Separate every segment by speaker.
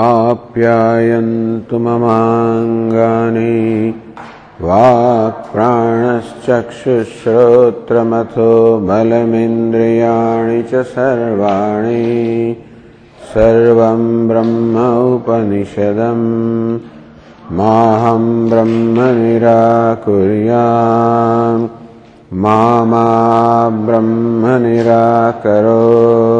Speaker 1: आप्यायन्तु ममाङ्गानि वा प्राणश्चक्षुःश्रोत्रमथो बलमिन्द्रियाणि च सर्वाणि सर्वम् ब्रह्म उपनिषदम् माहम् ब्रह्म निराकुर्या मा ब्रह्म निराकरोत्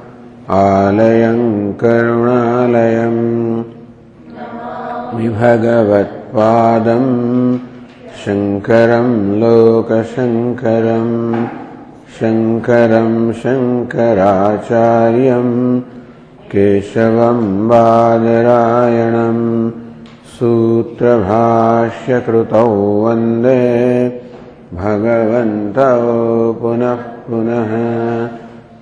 Speaker 1: आलयं करुणालयं विभगवत्पादं शङ्करं लोकशङ्करं शङ्करं शङ्कराचार्यं केशवम् बादरायणम् सूत्रभाष्यकृतौ वन्दे भगवन्तौ पुनः पुनः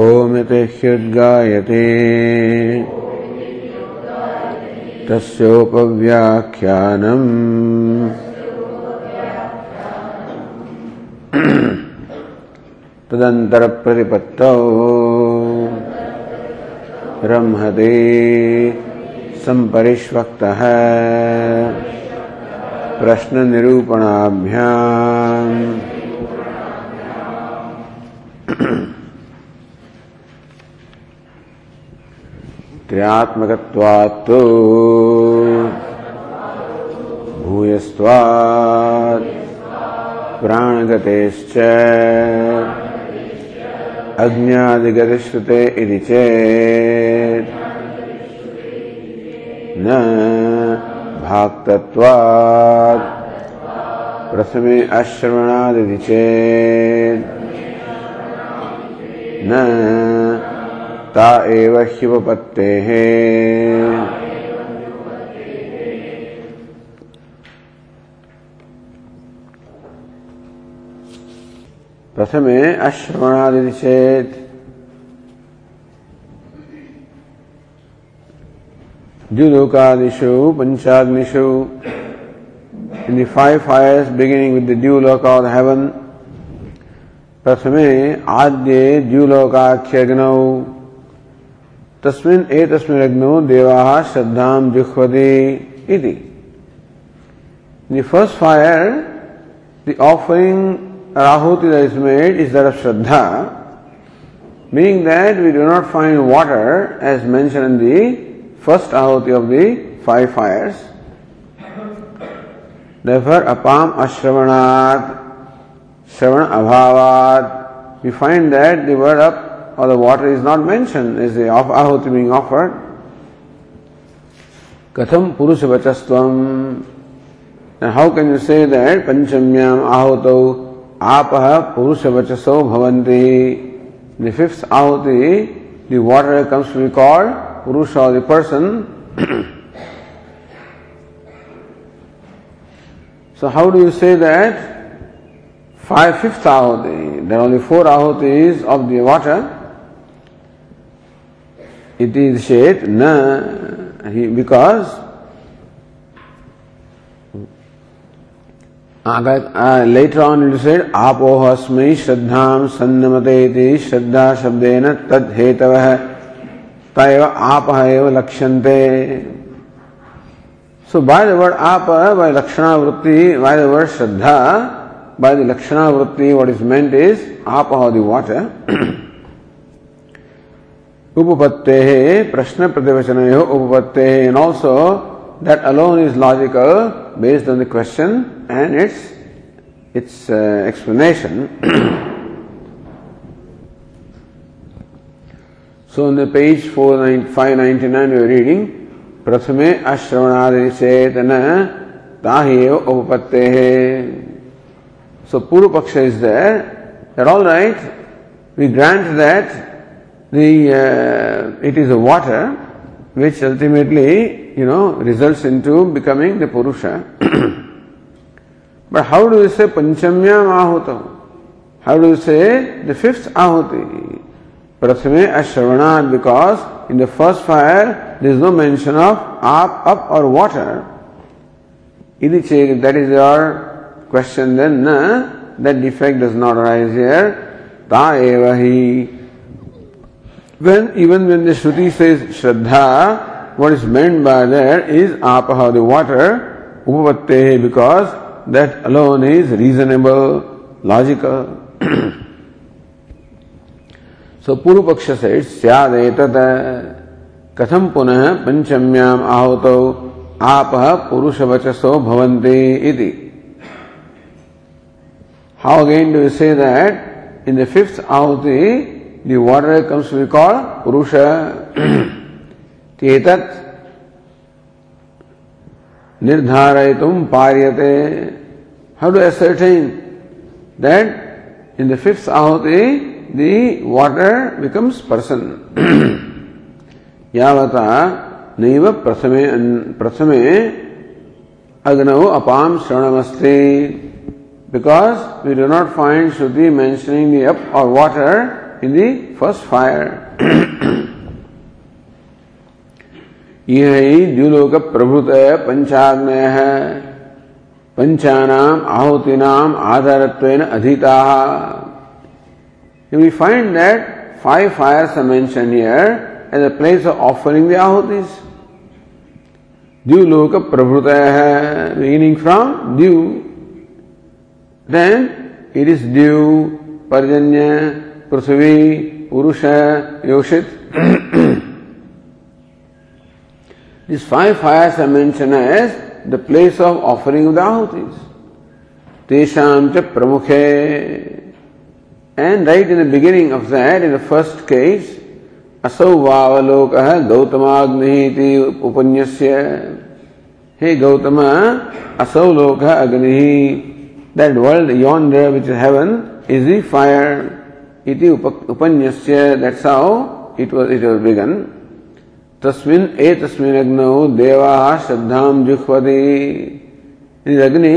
Speaker 1: ओमिति ह्युद्गायते तस्योपव्याख्यानम् तदन्तरप्रतिपत्तौ ब्रह्मदे सम्परिष्वक्तः प्रश्ननिरूपणाभ्याम् क्रियात्मकत्वात् भूयस्त्वात् प्राणगतेश्च अज्ञादिगतिश्रुते इति चेत् न भाक्तत्वात् प्रथमे अश्रवणादिति चेत् न ता एव ह्युपत्तेः प्रथमे अश्रवणादिनिषेत् द्युलोकादिषु पञ्चाग्निषु in the five fires beginning with the dewloka of the प्रथमे आद्ये द्युलोकाख्यग्नौ तस्मिन् एतस्मिन्नग्नौ देवाः श्रद्धां जुह्वति इति The first fire, the offering rahuti that is made is that of Shraddha, meaning that we do not find water as mentioned in the first ahuti of the five fires. Therefore, apam ashravanat, shravana abhavat, we find that the word of or the water is not mentioned Is the ahuti being offered. Katham purushavachastvam. Now how can you say that panchamyam ahutau apaha purushavachasau bhavanti? The fifth ahuti, the water comes to be called purusha, the person. so how do you say that five fifth ahuti? There are only four ahutis of the water. it is said na he, because आगत letter on it said आपोहस्मै श्रद्धां सन्नमते इति श्रद्धा शब्देन तद हेतवः तय आप एव लक्ष्यन्ते सो बाय द वर्ड आप बाय लक्षणा वृत्ति बाय द वर्ड श्रद्धा बाय द लक्षणा वृत्ति व्हाट इज मेंट इज आप the water Upapatte prashna pradivachanayo upapatte and also that alone is logical based on the question and its its uh, explanation. so on the page 599 we are reading प्रथमे अश्रवणादि चेतन ताहिव उपपत्ते so पूर्व पक्ष is there all right we grant that the uh, it is a water which ultimately you know results into becoming the Purusha. but how do we say panchamya Ahutam? How do we say the fifth Ahuti? Prathame Ashravanat because in the first fire there is no mention of up, up or water. Idiche, that is your question then, na? that defect does not arise here. Ta eva hi When even when the Shruti says Shraddha, what is meant by that is apaha, the water, upavatte, because that alone is reasonable, logical. so Puru Paksha says Syad etat कथम पुनः पंचम्याम आहुत आप पुरुष वचसो भवन्ते इति how again do say that in the fifth आहुति the water comes to be called Purusha. एतत् निर्धारयितुम पार्यते how do ascertain that in the fifth आहुति द वाटर बिकम्स पर्सन यावता नैव प्रथमे प्रथमे अग्नौ अपाम श्रवणमस्ति because we do not find शुद्धि मेंशनिंग द अप or water in the first fire. यही द्युलोक प्रभुत पंचाग्नय है पंचानाम आहुति नाम आधारत्व अधिता we find that five fire mention here as a place of offering the आहुति द्युलोक प्रभुत है मीनिंग फ्रॉम द्यू देन इट इज ड्यू पर्जन्य पृथ्वी पुरुष योषित this five fire I mention as the place of offering the आहुतिज तेषाम च प्रमुख and right in the beginning of that in the first case असौ वावलोक गौतमाग्नि उपन्यस्य हे गौतम असौ लोक अग्नि दैट वर्ल्ड योन which is heaven is the fire इति उपन्यस्य that's how it was it was begun तस्मिन् एतस्मिन् अग्नौ देवाः श्रद्धां जुह्वति अग्नि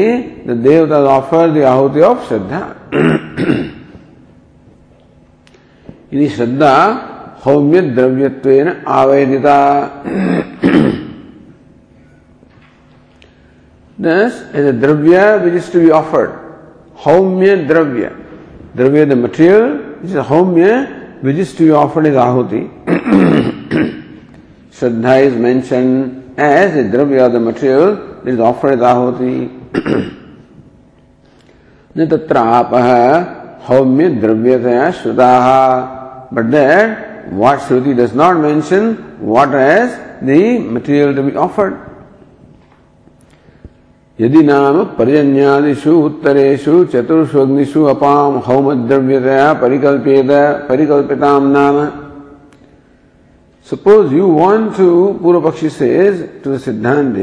Speaker 1: द देवता ऑफर द आहुति ऑफ श्रद्धा इति श्रद्धा होम्य द्रव्यत्वेन आवेदिता Thus, as a Dravya which is to be offered, Haumya Dravya, Dravya the material, होम्य which is to offered is आहुति श्रद्धा इज मेन्शन एज ए द्रव्य of the material is offered is आहुति त्राप होम्य द्रव्य श्रुता बट दैट वॉट श्रुति does not mention what as the material to be offered यदि नाम पर्यन्यादिषु उत्तरेषु चतुर्षु अग्निषु अपाम हौम द्रव्यतया परिकल्पेत परिकल्पिताम नाम सपोज यू वांट टू पूर्व पक्षी सेज सिद्धांत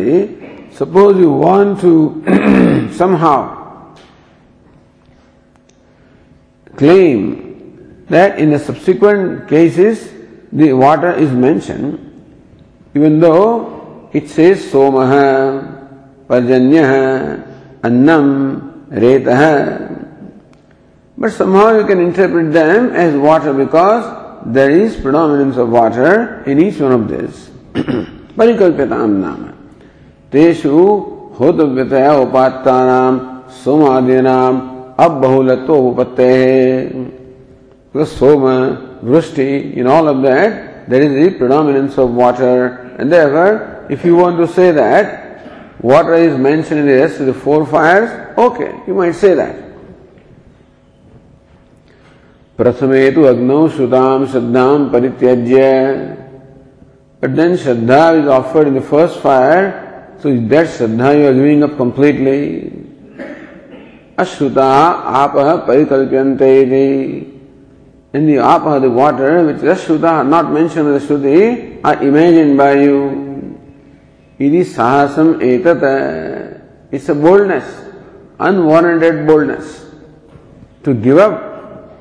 Speaker 1: suppose you want to somehow claim that in subsequent cases the water is mention even though it says सोमह पर्जन्य अन्नम रेत but somehow you can interpret them as water because there is prominence of water in each one of this परिकल्पिता नाम तेषु होतव्यतया उपात्ता नाम सोमादि नाम अब बहुलत्व उपत्ते सोम वृष्टि in all of that there is the prominence of water and they were if you want to say that water is mentioned in the rest of the four fires, okay, you might say that. प्रथमे तु अग्नौ sadham श्रद्धां परित्यज्य But then Shraddha is offered in the first fire, so that Shraddha you are giving up completely. Ashruta apah parikalpyante iti. In the apah, the water, which is sudha not mentioned in the Shruti, are imagined by you. It is sahasam etata. It's a boldness, unwarranted boldness to give up.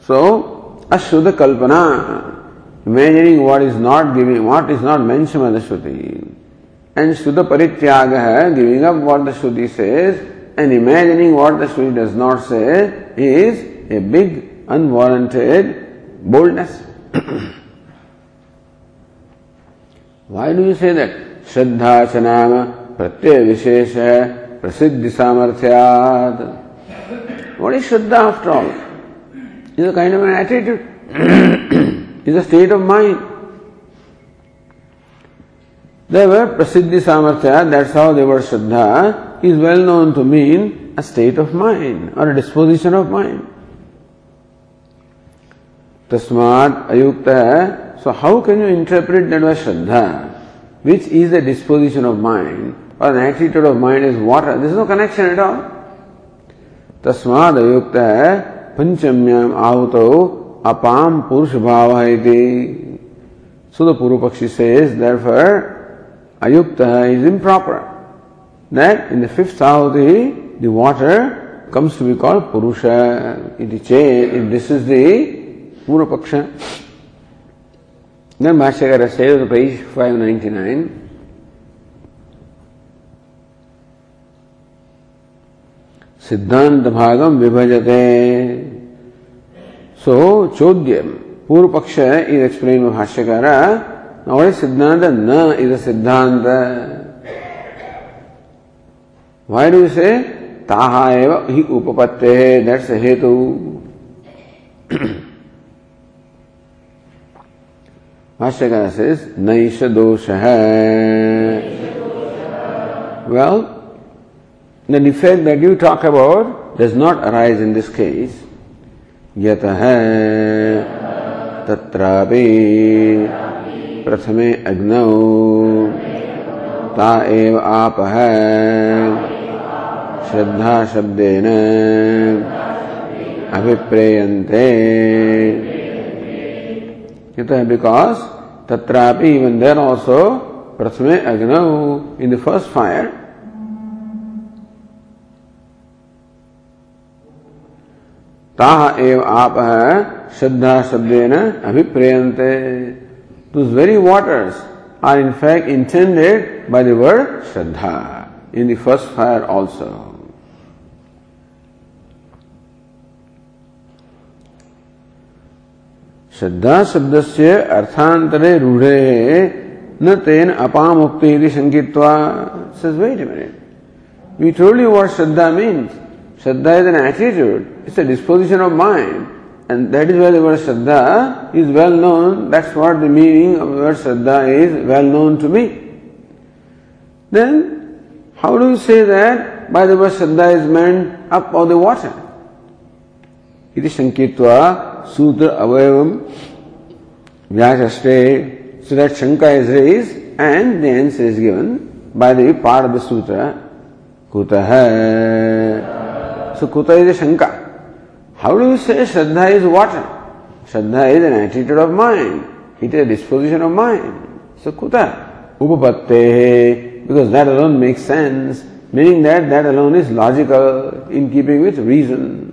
Speaker 1: So, shuddha Kalpana, imagining what is not giving, what is not mentioned by the Shruti. And shuddha Parityaga, giving up what the Shruti says and imagining what the Shruti does not say is a big unwarranted boldness. Why do you say that? श्रद्धा च नाम प्रत्यय विशेष है प्रसिद्धि सामर्थ्याद what is Shraddha after all? It is a kind of an attitude, it is a state of mind. They were Prasiddhi Samarthya, that's how they were Shraddha, is well known to mean a state of mind or a disposition of mind. Tasmat, Ayukta, so how can you interpret that was Shraddha? which is the disposition of mind or an attitude of mind is water. There is no connection at all. तस्माद युक्त है पंचम्याम आहुत अपाम पुरुष भाव सो the पूर्व पक्षी says therefore अयुक्त is improper that in the fifth ahuti the water comes to be called purusha it is changed it, this is the purapaksha Now Master says on page 599, सिद्धांत भागम विभजते सो चोद्य पूर्व पक्ष इज एक्सप्लेन भाष्यकार ಅವಳೆ ಸಿದ್ಧಾಂತ ನ ಇದು ಸಿದ್ಧಾಂತ ವೈ ಡು ಸೇ ತಾಹ ಏವ ಹಿ ಉಪಪತ್ತೆ ದಟ್ಸ್ ಹೇತು Bhashyakara says, Naisha dosha Well, the defect that you talk about does not arise in this case. Yataha tatrapi prathame agnau ta एव आपः श्रद्धाशब्देन अभिप्रेयन्ते Kita because tatrapi even there also prasme agnahu in the first fire. ताह एव आप है श्रद्धा शब्देन अभिप्रेयन्ते those very waters are in fact intended by the word Shraddha in the first fire also. श्रद्धा शब्द से अर्थांतरे रूढ़े न तेन अपामुक्ति यदि शंकित्वा says wait a minute we told you what shraddha means shraddha is an attitude it's a disposition of mind and that is why the word shraddha is well known that's what the meaning of the word shraddha is well known to me then how do you say that by the word shraddha is meant up of the water इति शङ्कित्वा sutra avayam vyajashte. So that Shanka is raised and the answer is given by the part of the sutra kutaha. So kuta is a Shanka. How do you say Shraddha is water? Shraddha is an attitude of mind. It is a disposition of mind. So kuta upapatte because that alone makes sense meaning that that alone is logical in keeping with reason.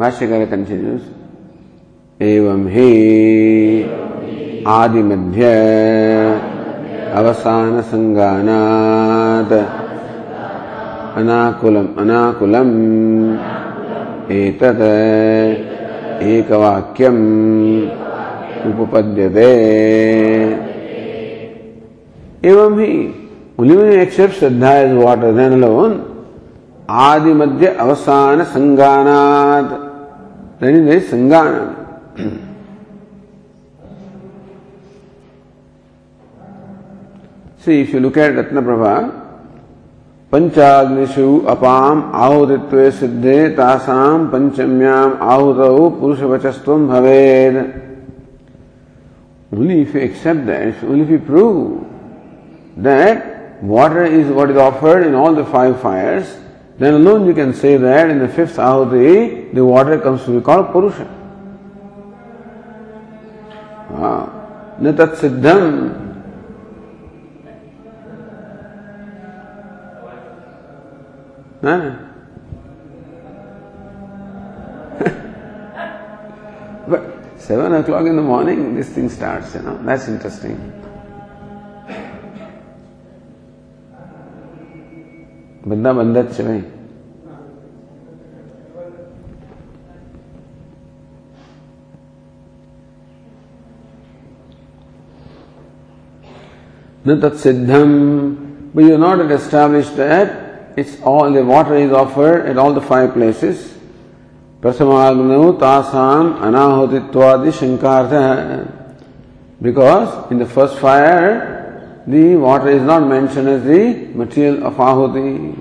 Speaker 1: भाष्यकर continues एवं ही आदि मध्य अवसान संगानात अनाकुलम अनाकुलम एतत् एकवाक्यम उपपद्यते एवं ही living except Shraddha is what? Then alone, Adi Madhya Avasana Sanganat. नहीं नहीं संज्ञान See, if you look at Ratnaprabha, पंचाग्निषु अपाम आहुतित्व सिद्धे तासाम पंचम्याम आहुतौ पुरुष वचस्व भवेद Only if you accept that, only if you prove that water is what is offered in all the five fires, Then alone you can say that in the fifth ahuti, the water comes to be called Purusha. Ah, Nitat Siddham. but 7 o'clock in the morning, this thing starts, you know. That's interesting. બંદા બંધ જ છે નહીં न tatsiddham. But you are not established that it's all the water is offered at all the five places. Prasamagnu tasam anahotitwadi shankartha. Because in the first fire, the water is not mentioned as the material of ahuti.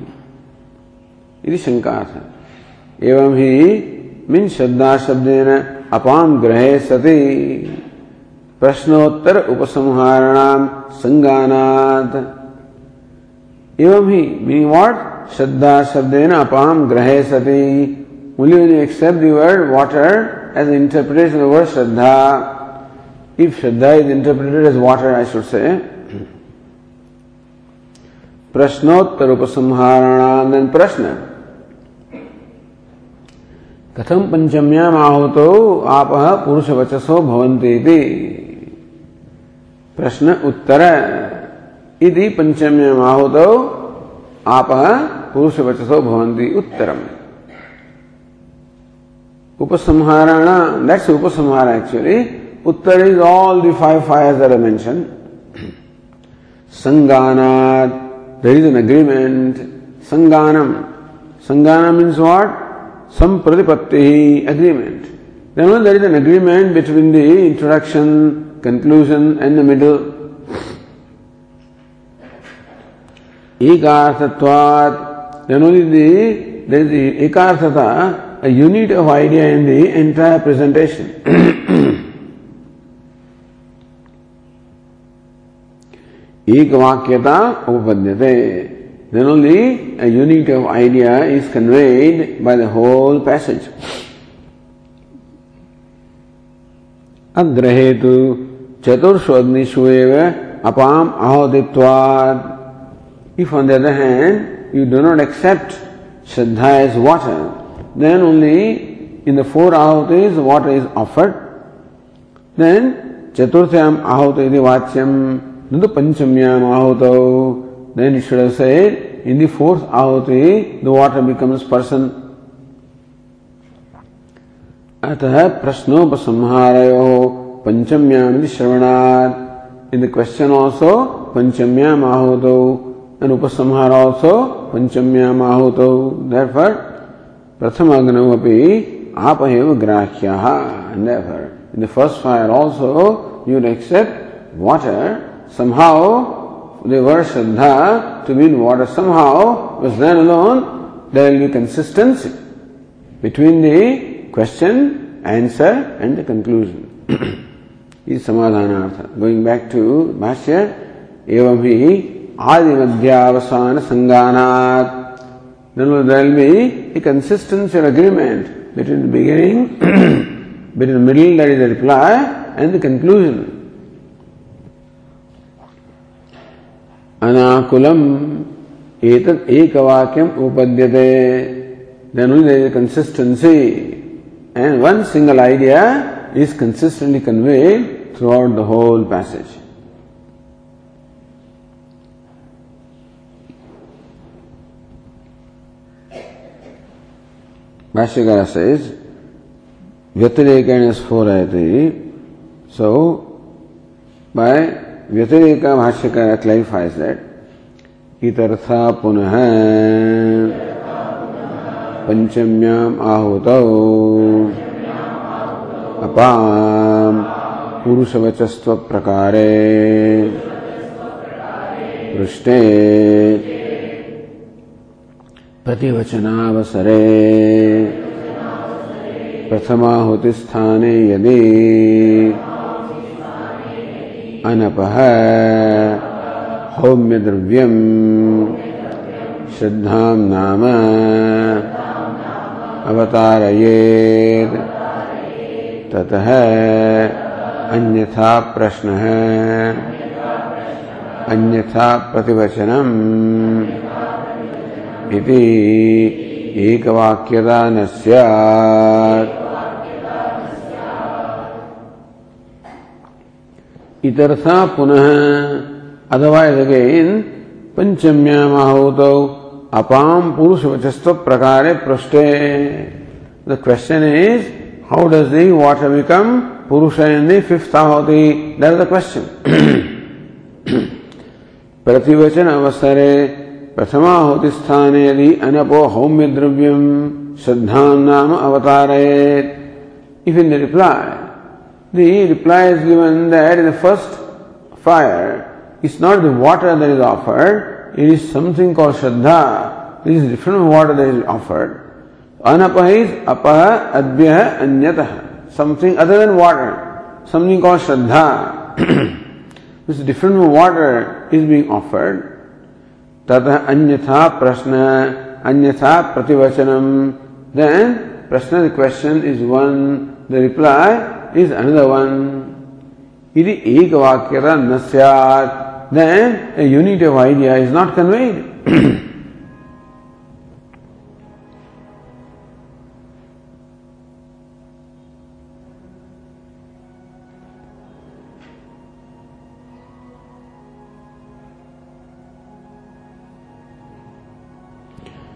Speaker 1: इति शंका है एवं ही मिन श्रद्धा शब्देन अपाम ग्रहे सति प्रश्नोत्तर उपसंहारणाम संगानात एवं ही मीनिंग व्हाट श्रद्धा शब्देन अपाम ग्रहे सति only when you accept the word water as an interpretation of the word Shraddha. If Shraddha is interpreted as water, I should say, प्रश्नोत्तर उपसंहारणानंद प्रश्न कथम पंचम्याम आहुतो आप पुरुष वचसो भवन्ति प्रश्न उत्तर यदि पंचम्याम आहुतो आप पुरुष वचसो भवन्ति उत्तरम उपसंहारणा दैट्स उपसंहार एक्चुअली उत्तर is all the five fires that I mention संगानात् there is an agreement, sanganam. Sanganam means what? Sampradipattih, agreement. Then when there is an agreement between the introduction, conclusion and the middle. Ekarthatvat, then only the, there is the ekarthata, a unit of idea in the entire presentation. Ekavakyata upadhyate. Then only a unit of idea is conveyed by the whole passage. अग्रहे तु चतुर्षु अग्निषु एव अपाम ahodatvad. If on the other hand you do not accept Shraddha as water, then only in the four ahutis water is offered. Then चतुर्थ्याम आहुत इति वाच्यम the panchamyam ahutau. Then it should have said, in the fourth ahuti, the water becomes person. अतः प्रश्नोपसंहारो पंचम्याम श्रवणात् in the question also पंचम्याम आहुतो and उपसंहार also पंचम्याम आहुतो देयरफॉर प्रथम अग्नौ अपि आप एव ग्राह्यः never in the first fire also you accept water somehow the word Shraddha to mean water. Somehow, was then alone, there will be consistency between the question, answer, and the conclusion. is samadhanartha going back to भाष्य एवं ही आदि मध्यावसान sangaṇa? Then there will be a consistency or agreement between the beginning, between the middle, that is the reply, and the conclusion. अनाकुलम एतत् एकवाक्यम् उपद्यते then consistency and one single idea is consistently conveyed throughout the whole passage भाष्यकार says व्यतिरेकेण स्फोरयति so by Vyatirika Bhashyakara clarifies that इतर्था पुनः पंचम्याम आहुत अपाम पुरुषवचस्व प्रकारे पृष्ठे प्रतिवचनावसरे प्रथमाहुतिस्थाने यदि हौम्य हौम्यद्रव्यम् श्रद्धा नाम अवतारयेत् तत अन्यथा प्रश्नः अन्यथा प्रतिवचनम् इति एकवाक्यता न स्यात् इतरसा पुनः अदरवाइज अगेन पंचम्या आहूत अपाम पुरुष वचस्व प्रकारे पृष्ठे the question is how does the water become पुरुष इन दी फिफ्थ आहुति दैट इज द क्वेश्चन प्रतिवचन अवसरे प्रथमाहुति स्थाने यदि अनपो हौम्य द्रव्यम श्रद्धा नाम अवतारे if in the reply The reply is given that in the first fire, it's not the water that is offered, it is something called Shraddha, which is different from water that is offered. Anapa is apaha adbhyaha anyataha, something other than water, something called Shraddha. which is different from water is being offered Tata anyatha prasna anyatha prativachanam. Then, prasna the question is one, the reply is another one. Iti ekavakyata nasyat. Then a unity of idea is not conveyed.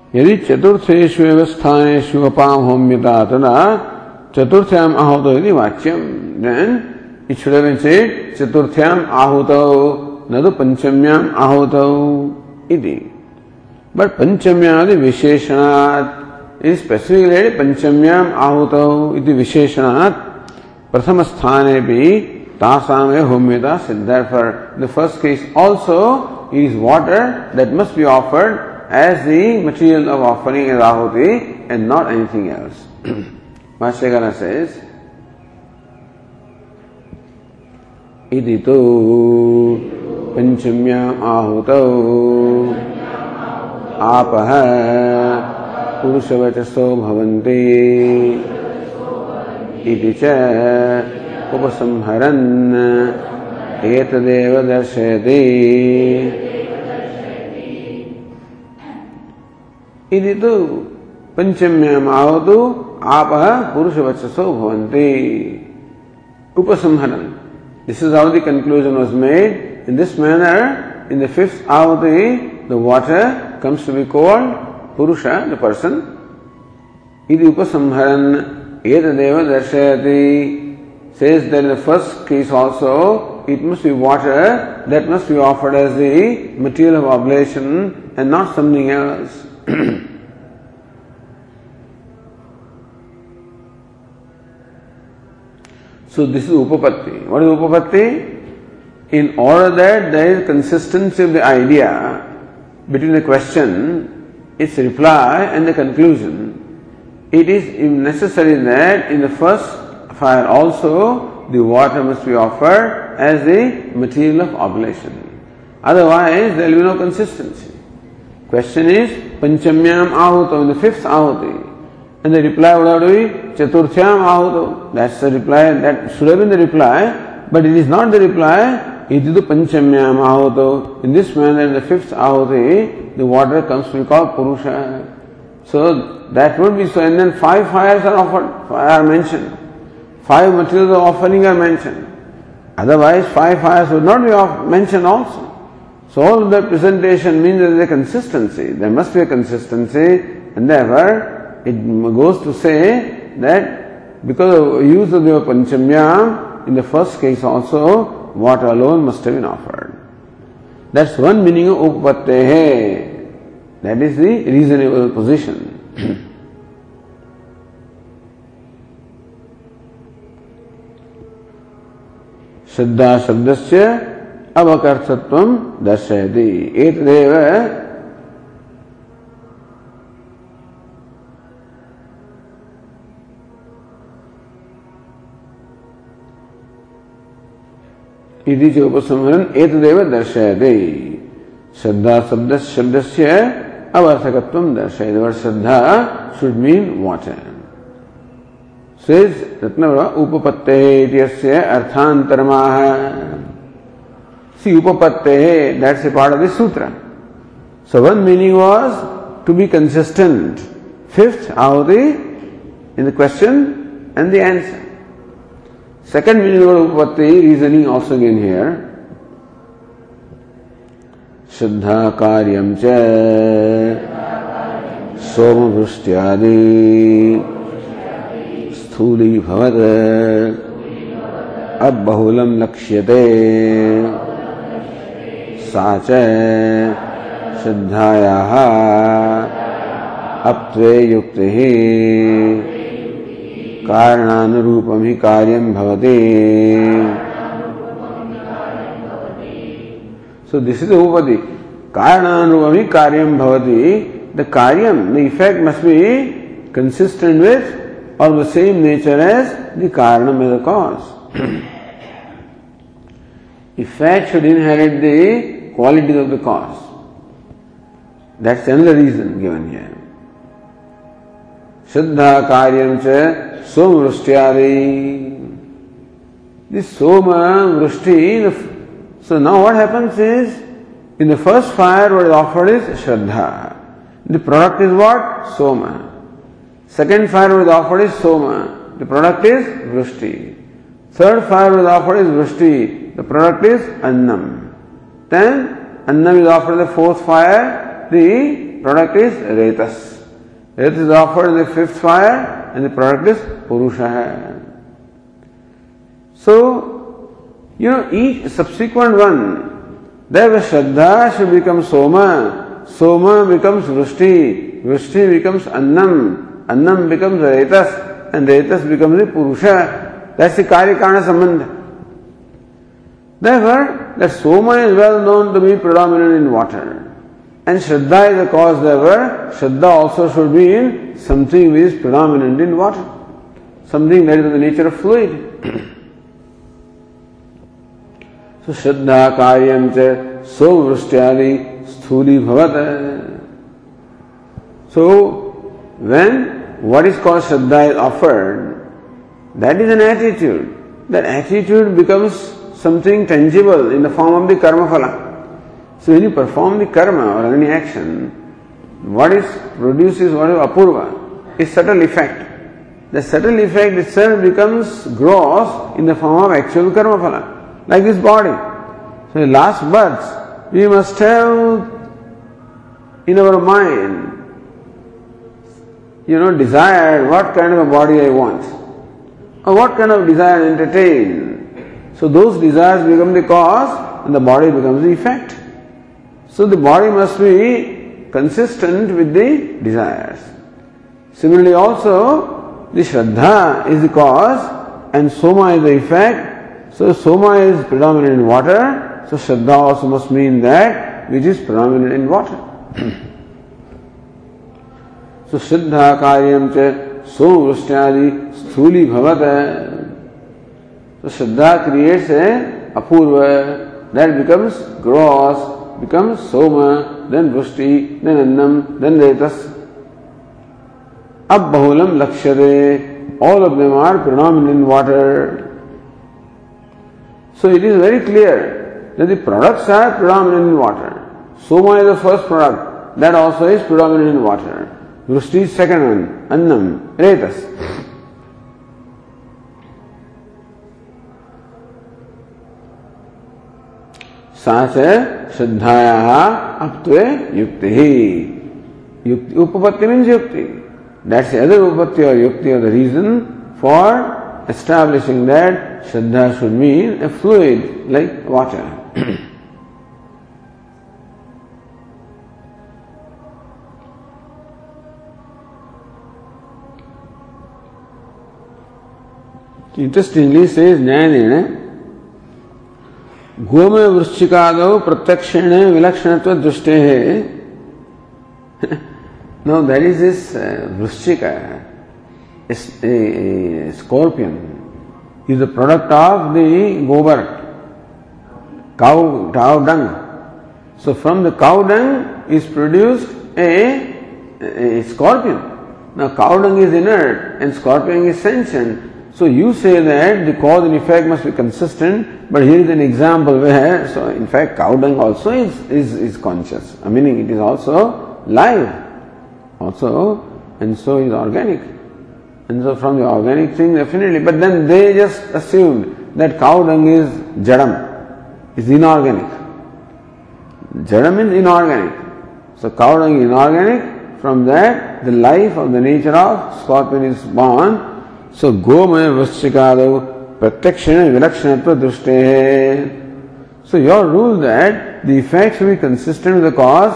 Speaker 1: यदि चतुर्थेषु अवस्थानेषु अपाम होम्यता तदा चतुर्थ्याम आहुत यदि वाच्यम then it should have been said चतुर्थ्याम आहुत न तो पंचम्याम आहुत इति बट पंचम्याम पंचम्यादि विशेषणात् इन स्पेसिफिकली पंचम्याम आहुत इति विशेषणात् प्रथम स्थाने भी तासाम होम्यता सिद्ध for the first case also is water that must be offered as the material of offering is ahuti and not anything else. Vashyakara says, इति तु आहुतौ आपः पुरुषवचसो भवन्ति इति च उपसंहरन् एतदेव दर्शयति इति पञ्चम्याम् आहुतु आप पुरुष वचसो भवंते upasamhanam this is how the conclusion was made in this manner in the fifth avati the water comes to be called purusha the person idi upasamharan etadeva darshayati says that the first case also it must be water that must be offered as the material of oblation and not something else So this is upapatti. What is upapatti? In order that there is consistency of the idea between the question, its reply and the conclusion, it is necessary that in the first fire also the water must be offered as the material of oblation. Otherwise there will be no consistency. Question is panchamyam ahutam, the fifth ahuti. And the reply would have to be Chaturthyam Ahuto. That's the reply, that should have been the reply, but it is not the reply, Itidu Panchamyam Ahuto. In this manner, the fifth Ahuti, the water comes to be called Purusha. So that would be so. And then five fires are offered, are mentioned. Five materials of offering are mentioned. Otherwise, five fires would not be off, mentioned also. So all the presentation means there is a consistency. There must be a consistency, and therefore it goes to say that because of use of your panchamya, in the first case also, water alone must have been offered. That's one meaning of upatte. That is the reasonable position. श्रद्धा शब्द से दर्शयति एतदेव इति च उपसंहरण एतदेव दर्शयते श्रद्धा शब्द शब्द से अवर्थकत्व दर्शयते श्रद्धा शुड मीन वाटर सेज रत्नवरा उपपत्ते इत्यस्य अर्थांतरमाह सी उपपत्ते that's a part of the sutra so one meaning was to be consistent fifth आहुति in the question and the answer Second Vijnanupatti reasoning also again here. शुद्धा कार्यम च सोमवृष्ट्यादि स्थूली भवत अब बहुलम लक्ष्यते सा च श्रद्धाया अप्त्वे युक्ति कारणानुरूपम ही कार्यम भवते सो दिस इज उपति कारणानुरूपम कार्यम भवति द कार्यम the effect must be consistent with or the same nature as the कारण may the cause effect should inherit the quality of the cause that's an the reason given here शुद्ध कार्यम च Soma This Soma, Mrushti, so now what happens is, in the first fire what is offered is Shraddha. The product is what? Soma. Second fire what is offered is Soma. The product is Vrushti. Third fire what is offered is Vrushti. The product is Annam. Then Annam is offered the fourth fire. The product is Retas. Retas is offered in the fifth fire. and the product is Purusha. So, you know, each subsequent one, there the Shraddha should become Soma, Soma becomes Vrishti, Vrishti becomes Annam, Annam becomes Retas, and Retas becomes the Purusha. That's the Karya Karna Sambandha. Therefore, that Soma is well known to be predominant in water. And Shraddha is the cause thereof. Shraddha also should be in something which is predominant in water, something that is of the nature of fluid. so Shraddha karyam cha sovrishtyavi sthuli bhavata. So, when what is called Shraddha is offered, that is an attitude. That attitude becomes something tangible in the form of the karma phala. So when you perform the karma or any action, what is produces what is apurva is subtle effect. The subtle effect itself becomes gross in the form of actual karma phala, like this body. So in last births, we must have in our mind, you know, desired what kind of a body I want, or what kind of desire I entertain. So those desires become the cause and the body becomes the effect. So the body must be consistent with the desires. Similarly, also the Shraddha is the cause and Soma is the effect. So Soma is predominant in water. So Shraddha also must mean that which is predominant in water. so Shraddha Karyam Cha Sovrushtyadi Sthuli Bhavat. So Shraddha creates a apurva that becomes gross becomes soma, then vrushti, then annam, then retas. Abbahulam lakshade. All of them are predominant in water. So it is very clear that the products are predominant in water. Soma is the first product, that also is predominant in water. Vrushti is second one, annam, retas. साधाया युक्ति ही युक्ति उपपत्ति means युक्ति that's other उपपत्ति और युक्ति और the reason for establishing that Shraddha should mean a fluid like water interestingly से न्याय निर्णय गोम वृश्चिकाद प्रत्यक्षेण विलक्षण दृष्टि uh, no that is is scorpion is the product of the गोबर काउ टाउ dung so from the cow dung is produced a scorpion cow dung is inert and scorpion is sentient So you say that the cause and effect must be consistent, but here is an example where, so in fact, cow dung also is, is, is conscious, meaning it is also live, also, and so is organic. And so from the organic thing, definitely, but then they just assumed that cow dung is jadam, is inorganic. Jadam is inorganic. So cow dung is inorganic, from that the life of the nature of scorpion is born so गोमय वृश्चिकाद प्रत्यक्षण विलक्षण दृष्टि है so your rule that the effect be consistent with the cause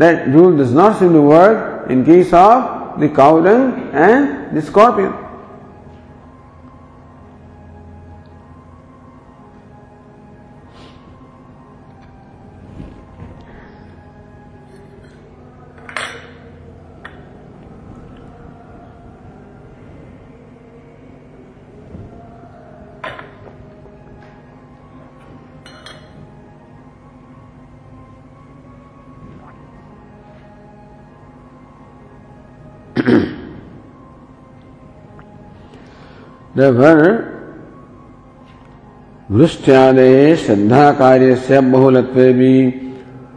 Speaker 1: that rule does not seem to work in case of the cow dung and the scorpion Therefore, हाँ? वृष्ट्यादे श्रद्धा कार्य से बहुलत्व भी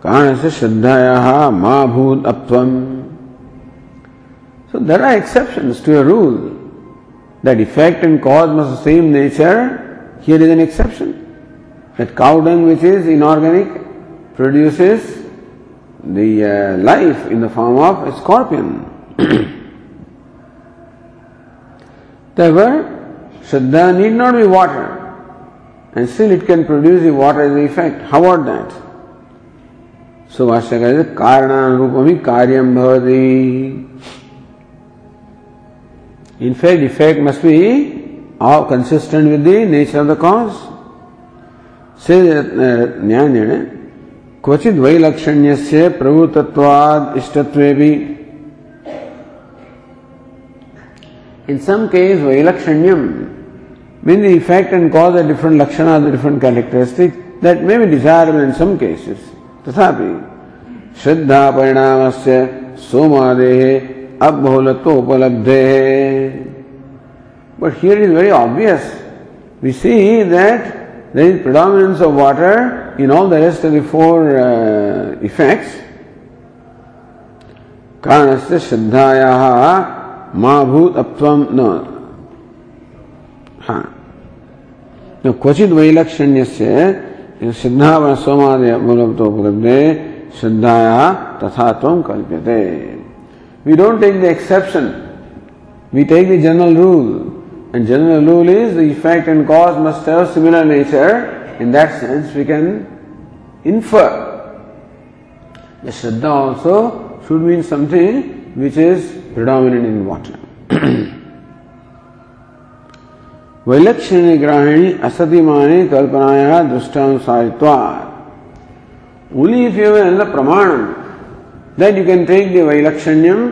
Speaker 1: कारण से श्रद्धाया मा भूत अपत्वम so there are exception to a rule that effect and cause must same nature here is an exception that cow dung which is inorganic produces the uh, life in the form of a scorpion. Therefore, Shraddha need not be water, and still it can produce the water as an effect. How about that? So Vashyakara says, Karana Rupami karyam bhavati. In fact, effect must be all consistent with the nature of the cause. Say न्यायनिर्णय क्वचित वैलक्षण्य से प्रभुतत्वाद इष्टत्वे भी in some case वैलक्षण्यम when the effect and cause are different, lakshana are the different characteristics, that may be desirable in some cases. तथापि श्रद्धा परिणाम से Abhulato अभोलत्वोपलब्धे But here is very obvious. We see that there is predominance of water in all the rest of the four uh, effects. Karanasya श्रद्धायाः मा No. हाँ तो क्वचित वैलक्षण्य से सिद्धा सोमादे उपलब्ध उपलब्ध श्रद्धाया तथा तुम कल्प्यते we don't take the exception we take the general rule and general rule is the effect and cause must have similar nature in that sense we can infer Shraddha also should mean something which is predominant in water विलक्षण असति असतिमाने कल्पनाया only if you and the प्रमाण that you can take the वैलक्षण्यम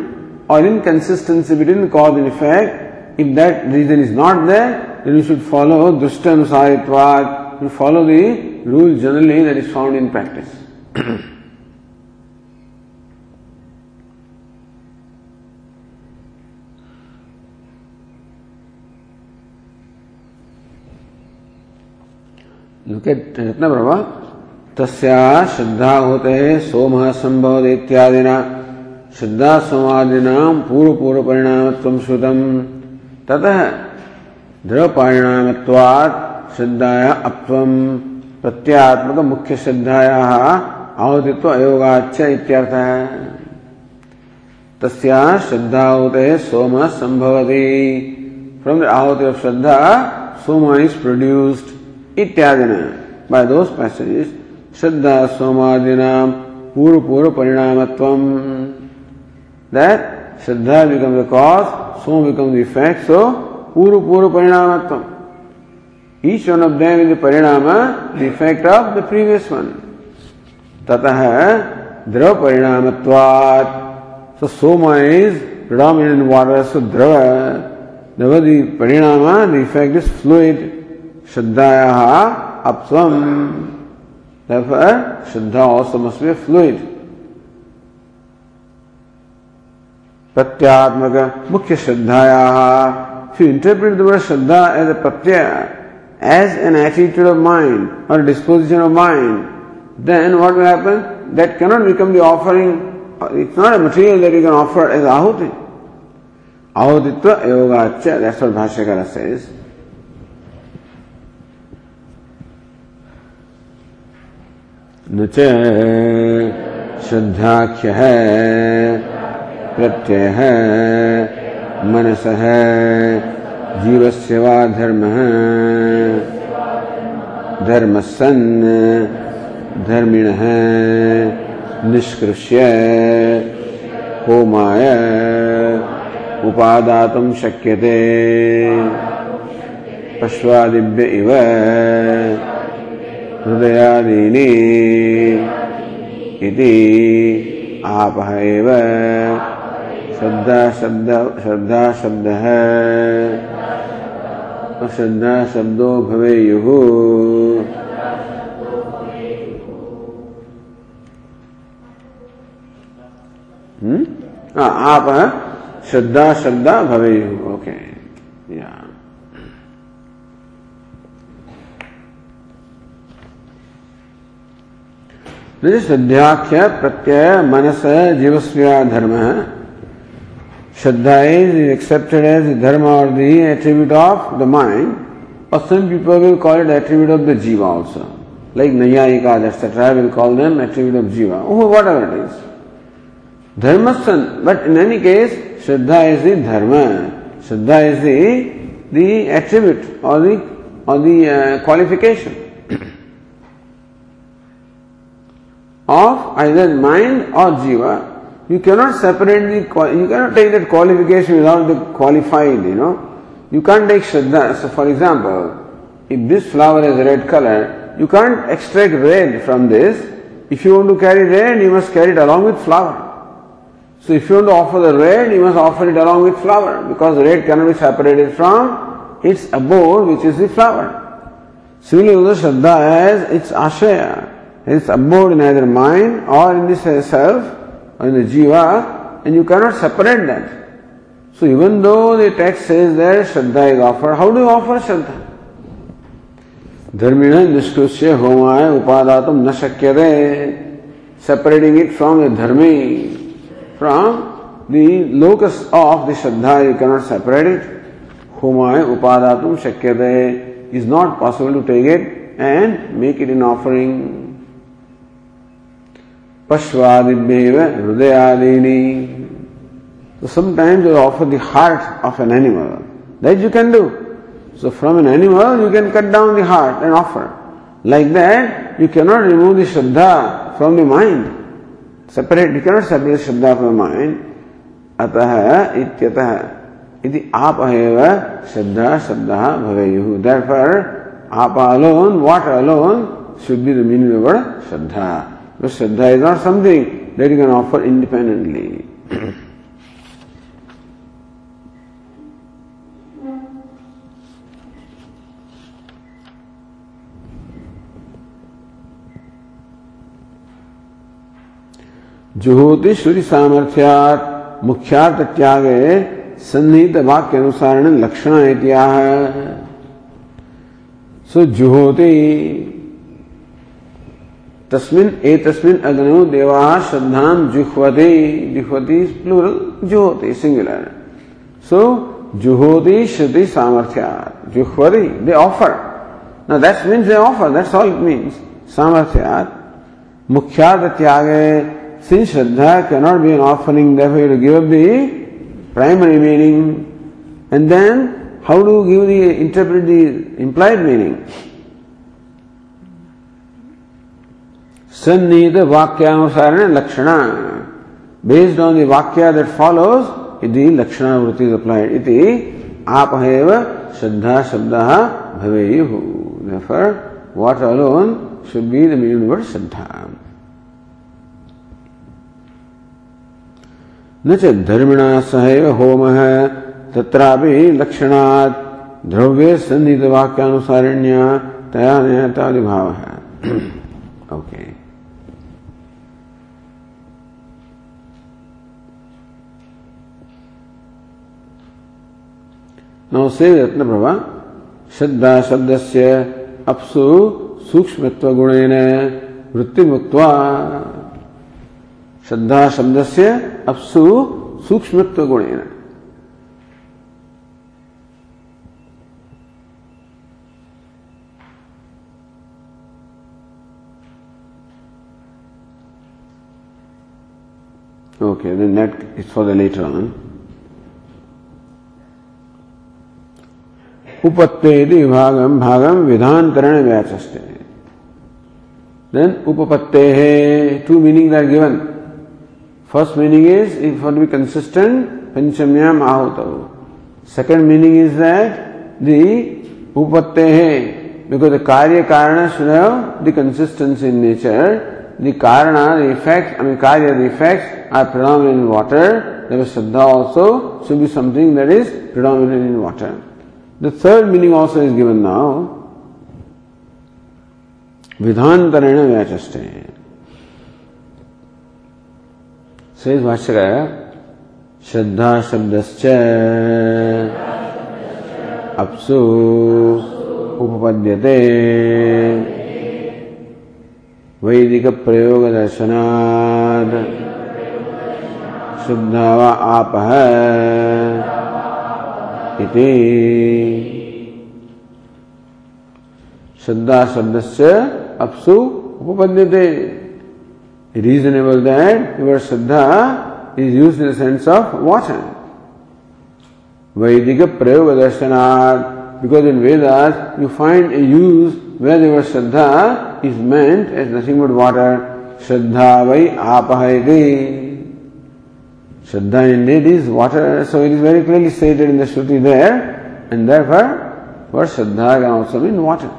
Speaker 1: और inconsistency between cause and effect if that reason is not there then you should follow drishtanusaritvat you follow the rule generally that is found in practice लोके रत्न ब्रह्म तस्या श्रद्धा होते सोम संभव इत्यादि ना श्रद्धा नाम पूर्व पूर्व परिणाम तुम श्रुतम ततः द्रवपरिणामत्वात् श्रद्धाया अप्त्वम प्रत्यात्मक मुख्य श्रद्धाया आवधित्व अयोगाच इत्यर्थ है तस्या श्रद्धा होते सोम संभवती फ्रॉम द आहुति of Shraddha Som is produced इत्यादि बाय दोस पैसेजेस श्रद्धा सोमादि नाम पूर्व पूर्व परिणाम that Shraddha become the cause so become the effect so पूर्व पूर्व परिणाम each one of them in the परिणाम the effect of the previous one ततः द्रव परिणाम so Soma is predominant water so द्रव द परिणाम the effect is fluid Shaddayaha apsam. Therefore, Shadda also must be a fluid. Pratyatmaka Mukhya Shaddayaha. If you interpret the word Shadda as a Pratya, as an attitude of mind or disposition of mind, then what will happen? That cannot become the offering. It's not a material that you can offer as ahuti. Ahutitva yogacha, that's what Bhashyakara says. नुच शुद्धाख्य है प्रत्यय है मनस है जीव से वा धर्म धर्म सन धर्मिण है निष्कृष्य होमाय उपादातुम शक्यते पश्वादिव्य इव हृदयादीनि आप श्रद्धा शब्द श्रद्धा शब्दो भवेयु हम्म? आप श्रद्धा शब्द भवेयु ओके या व्याख्या प्रत्यय मनस जीवस्या धर्म है श्रद्धा इज एक्सेप्टेड एज धर्म or the attribute of the mind or some people will call it attribute of the जीवा ऑल्सो लाइक नैया एक आज etcetera will call them attribute of जीवा वॉट एवर इट इज धर्म सन but in any case Shraddha is the धर्म श्रद्धा is the attribute or the or the qualification of either mind or jiva. You cannot separate the, you cannot take that qualification without the qualified, you know. You can't take Shraddha. So, for example, if this flower is red color, you can't extract red from this. If you want to carry red, you must carry it along with flower. So, if you want to offer the red, you must offer it along with flower because red cannot be separated from its abode, which is the flower. Similarly, the Shraddha has its Ashaya. is abode in either mind or in this self or in the jiva, and you cannot separate that. So even though the text says there Shraddha is offered, how do you offer Shraddha? Dharmina निष्कृष्य homaya upadatam nasakyade separating it from the dharmi, from the locus of the Shraddha, you cannot separate it. Homaya upadatam shakyade is not possible to take it and make it an offering. पश्वादिव हृदय तो sometime जो of the heart of an animal that you can do so from an animal you can cut down the heart and offer like that you can not remove the Shraddha from the mind separate you cannot separate Shraddha from mind अतः इत्यतः यदि आप एव श्रद्धा श्रद्धा भवेयु that for आप alone what alone शुद्धि be meaning of Shraddha But Shraddha is not something that you can offer independently. जुहोति श्रुति सामर्थ्यात मुख्यार्थ त्यागे सन्निहित वाक्य अनुसारण लक्षण इतिहा है सो जुहोति तस्मिन ए तस्मिन अग्नो देवा श्रद्धा जुहवते जुहवती प्लूरल जुहोते सिंगुलर सो जुहोते श्रुति सामर्थ्या जुहवते दे ऑफर ना that's means they offer that's all it means सामर्थ्या मुख्यात त्याग सिं श्रद्धा can be an offering they give up the primary meaning and then how do give the interpret the implied meaning Sannita Vakyanusaran Lakshana. Based on the Vakya that follows, iti Lakshana Vritti is applied. Iti apaheva Shraddha Shabdaha Bhaveyu. Therefore, water alone should be the meaning word Shraddha. न च धर्मिणा सहैव होमः तत्रापि लक्षणात् द्रव्ये सन्निहितवाक्यानुसारिण्या तया नयतादिभावः okay okay. नमस्ते रत्न प्रभा श्रद्धा शब्द से अपसु सूक्ष्म गुणेन वृत्ति मुक्त श्रद्धा शब्द से अपसु सूक्ष्म गुणेन Okay, then that is for the later उपपत्ते विभागम भागम विधान व्याचस्ते then उपपत्ते two meaning are given first meaning is if for be consistent पंचम्याम आहुत second meaning is that the उपपत्ते है बिकॉज कार्य कारण सुनव the consistency in nature the कारण आर इफेक्ट आई मीन कार्य effect are predominant in water Shraddha also should be something that is predominant in water The third meaning also is given now. विधान्तरेण व्याचष्टे says श्रद्धा शब्दश्च अप्सु उपपद्यते वैदिक प्रयोग दर्शनात् शुद्धा वा आपः इति श्रद्धा शब्द से अपसु उपपद्य थे reasonable that your Shraddha is use in sense of वॉचन वैदिक प्रयोग दर्शनार्थ because in Vedas you find a use Veda your Shraddha is meant as nothing but water श्रद्धा वै आप Shraddha indeed is water, so it is very clearly stated in the Shruti there, and therefore, for Shraddha can also mean water.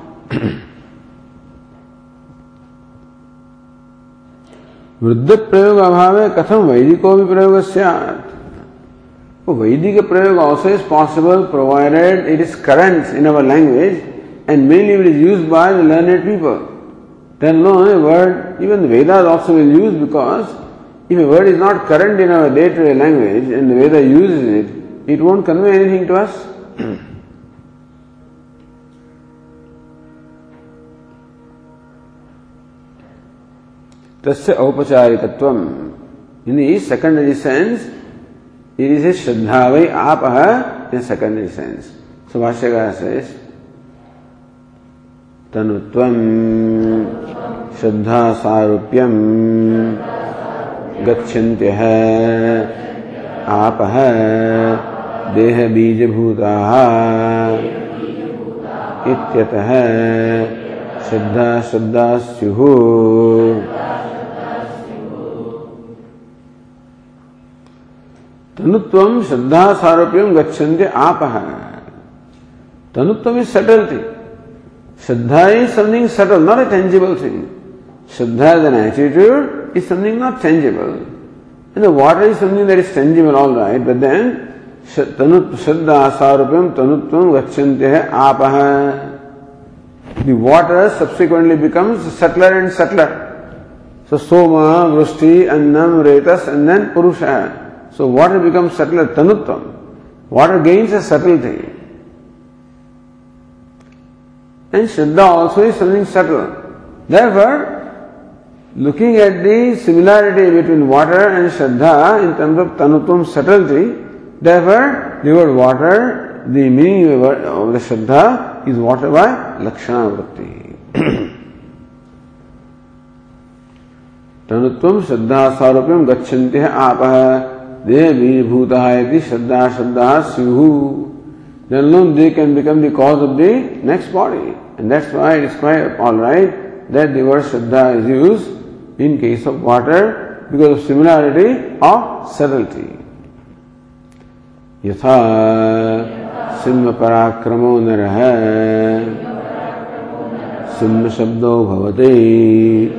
Speaker 1: वृद्ध प्रयोग अभाव कथम वैदिको भी प्रयोग सैत वैदिक प्रयोग also is possible provided it is current in our language and mainly it is use by the learned people then no word even Vedas also will use because If a word is not current in our day-to-day language and the Veda uses it, it won't convey anything to us. तस्य औपचारिकत्वम in the secondary sense it is a श्रद्धा वै आप in secondary sense so Bhashyakara says तनुत्वम श्रद्धा सारूप्यम गच्छन्त्य है आप है देह बीजभूता इत्यतः श्रद्धा श्रद्धा स्युः तनुत्व श्रद्धा सारूप्यम गच्छन्ते आप है तनुत्व is the Shraddha is something subtle not a tangible thing Shraddha is an attitude is something not tangible. And the water is something that is tangible, all right. But then, Shraddha Asarupyam Tanuttvam Gacchantya Apaha. The water subsequently becomes subtler and subtler. So, Soma, Vrushti, Annam, Retas, and then Purusha. So, water becomes subtler, Tanuttvam. Water gains a subtlety. And Shraddha also is something subtle. Therefore, looking at the similarity between water and Shraddha in terms of Tanutum subtlety, therefore, the word water, the meaning of the Shraddha is water by Lakshana Vritti. तनुत्व श्रद्धा सारूप्यम गच्छन्ति है आप देवी भूत श्रद्धा श्रद्धा स्यु then alone they can become the cause of the next body. And that's why it is quite alright that the word Shraddha is used in case of water because of similarity of subtlety. Yatha सिंह parakramo नर Singh shabdo bhavate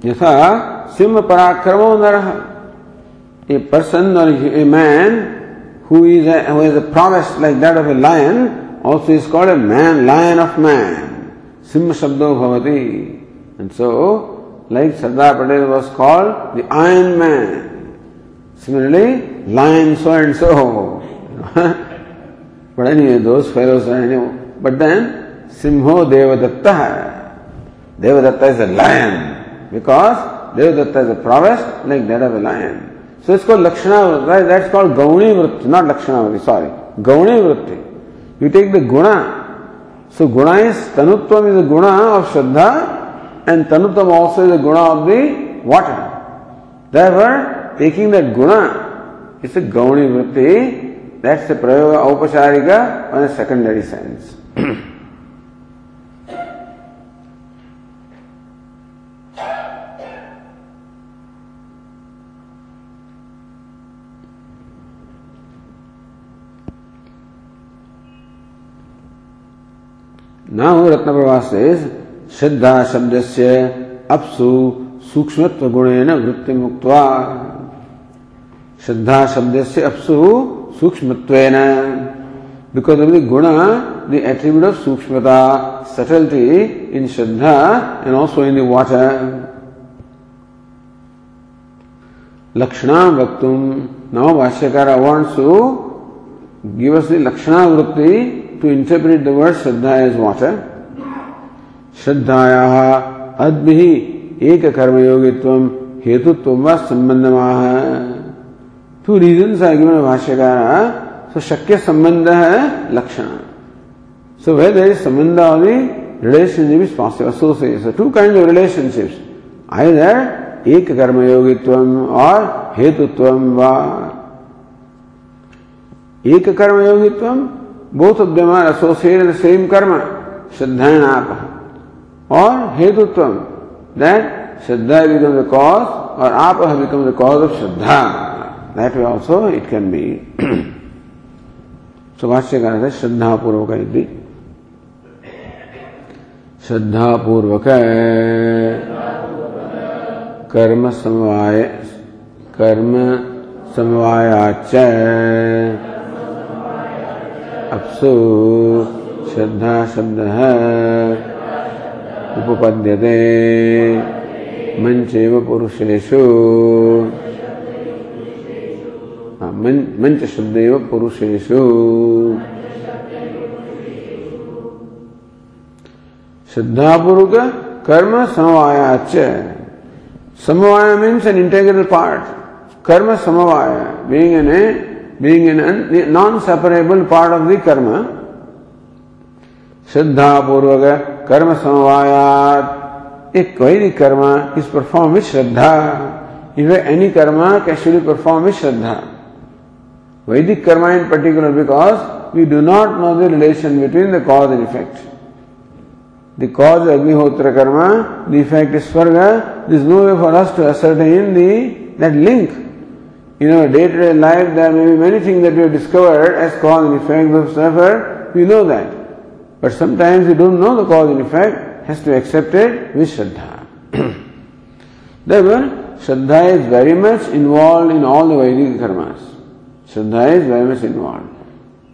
Speaker 1: Yatha सिंह parakramo नर A person or a man who is a, who has a prowess like that of a lion also is called a man lion of man Singh shabdo bhavate And so, like Sardar Patel was called the Iron Man. Similarly, Lion so and so. but anyway, those fellows are anyway. But then, Simho Devadatta. Devadatta is a lion because Devadatta is a prowess like that of a lion. So it's called Lakshana Vritti. That's called Gauni Vritti, not Lakshana Vritti, sorry. Gauni Vritti. You take the Guna. So Guna is, Tanutvam is the Guna of Shraddha and tanuttam also is a guna of the water. Therefore, taking that guna, it's a gauni vritti, that's the prayoga aupasharika on a secondary sense. Now Ratnaprabha says, सिद्धा शब्द से अपसु सूक्ष्म गुणेन वृत्ति मुक्त सिद्धा शब्द से अपसु सूक्ष्म because of the guna the attribute of sukshmata subtlety in Shraddha and also in the lakshana वक्त नव भाष्यकार wants to give us the lakshana vritti to interpret the word Shraddha as श्रद्धाया अद्भि एक कर्मयोगित्व संबंध संबंधमाह टू रीजन भाष्यकार सो शक्य संबंध है लक्षण सो वे देर इज संबंध of the relationship is possible so say two kind of relationship आई दर एक कर्मयोगित्व और हेतुत्व वा एक कर्मयोगित्व both of them associated same कर्म श्रद्धा आप or Hetutvam. That Shraddha becomes the cause or Apah becomes the cause of Shraddha. That way also it can be. so Vashyakara says Shraddha Purvaka it be. श्रद्धापूर्वक कर्म समवाय कर्म समवायाच अप्सु श्रद्धा शब्द है उपपद्यते मन चैव पुरुषेशु मन मन च शब्देव पुरुषेशु सिद्धापूर्वक कर्म समवायाच समवाय मीन्स एन इंटेग्रल पार्ट कर्म समवाय being an being an non separable part of the कर्म श्रद्धापूर्वक कर्म समवायात एक कोई भी कर्म इस परफॉर्म विथ श्रद्धा इवे एनी कर्म can should cash perform with श्रद्धा वैदिक कर्म in particular because we do not know the relation between the cause and effect the cause अग्निहोत्र कर्म द इफेक्ट इज स्वर्ग this no way for us to assert in that link in our day to day life that may be many thing that you discovered as cause and effect we know that But sometimes we don't know the cause and effect, has to accept it with Shraddha. Therefore, Shraddha is very much involved in all the Vedic karmas. Shraddha is very much involved.